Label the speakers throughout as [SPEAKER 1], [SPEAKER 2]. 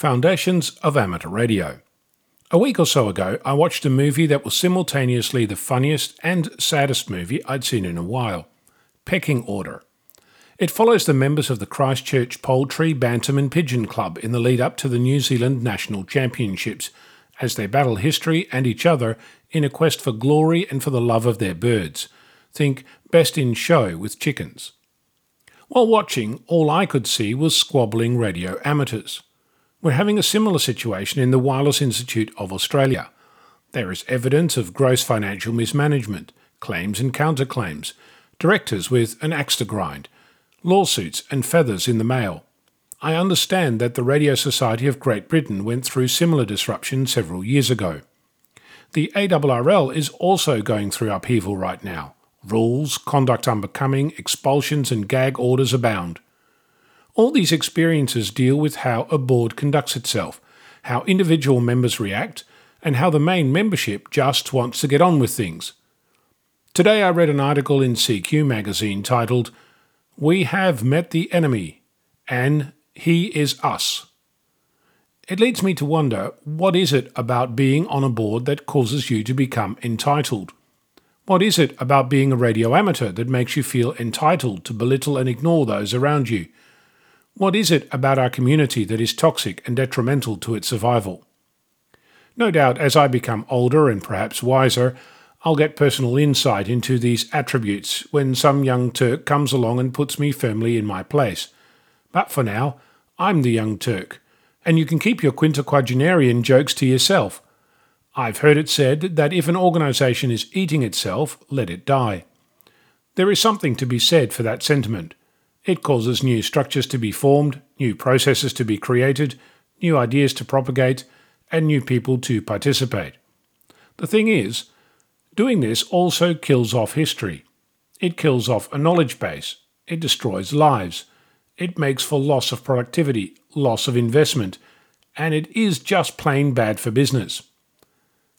[SPEAKER 1] Foundations of Amateur Radio. A week or so ago, I watched a movie that was simultaneously the funniest and saddest movie I'd seen in a while Pecking Order. It follows the members of the Christchurch Poultry, Bantam, and Pigeon Club in the lead up to the New Zealand National Championships as they battle history and each other in a quest for glory and for the love of their birds. Think Best in Show with chickens. While watching, all I could see was squabbling radio amateurs. We're having a similar situation in the Wireless Institute of Australia. There is evidence of gross financial mismanagement, claims and counterclaims, directors with an axe to grind, lawsuits and feathers in the mail. I understand that the Radio Society of Great Britain went through similar disruption several years ago. The ARRL is also going through upheaval right now. Rules, conduct unbecoming, expulsions, and gag orders abound. All these experiences deal with how a board conducts itself, how individual members react, and how the main membership just wants to get on with things. Today I read an article in CQ magazine titled, We Have Met the Enemy, and He is Us. It leads me to wonder what is it about being on a board that causes you to become entitled? What is it about being a radio amateur that makes you feel entitled to belittle and ignore those around you? What is it about our community that is toxic and detrimental to its survival? No doubt, as I become older and perhaps wiser, I'll get personal insight into these attributes when some young Turk comes along and puts me firmly in my place. But for now, I'm the young Turk, and you can keep your quintoquagenarian jokes to yourself. I've heard it said that if an organisation is eating itself, let it die. There is something to be said for that sentiment. It causes new structures to be formed, new processes to be created, new ideas to propagate, and new people to participate. The thing is, doing this also kills off history. It kills off a knowledge base. It destroys lives. It makes for loss of productivity, loss of investment, and it is just plain bad for business.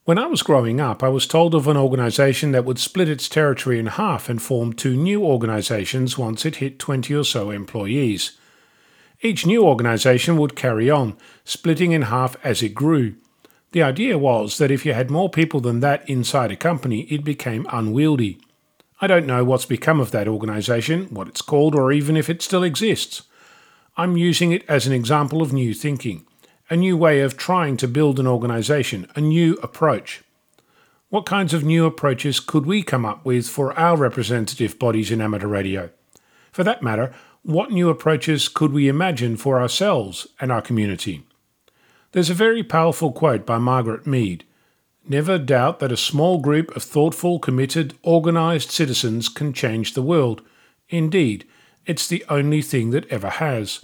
[SPEAKER 1] When I was growing up, I was told of an organisation that would split its territory in half and form two new organisations once it hit 20 or so employees. Each new organisation would carry on, splitting in half as it grew. The idea was that if you had more people than that inside a company, it became unwieldy. I don't know what's become of that organisation, what it's called, or even if it still exists. I'm using it as an example of new thinking a new way of trying to build an organisation, a new approach. What kinds of new approaches could we come up with for our representative bodies in amateur radio? For that matter, what new approaches could we imagine for ourselves and our community? There's a very powerful quote by Margaret Mead Never doubt that a small group of thoughtful, committed, organised citizens can change the world. Indeed, it's the only thing that ever has.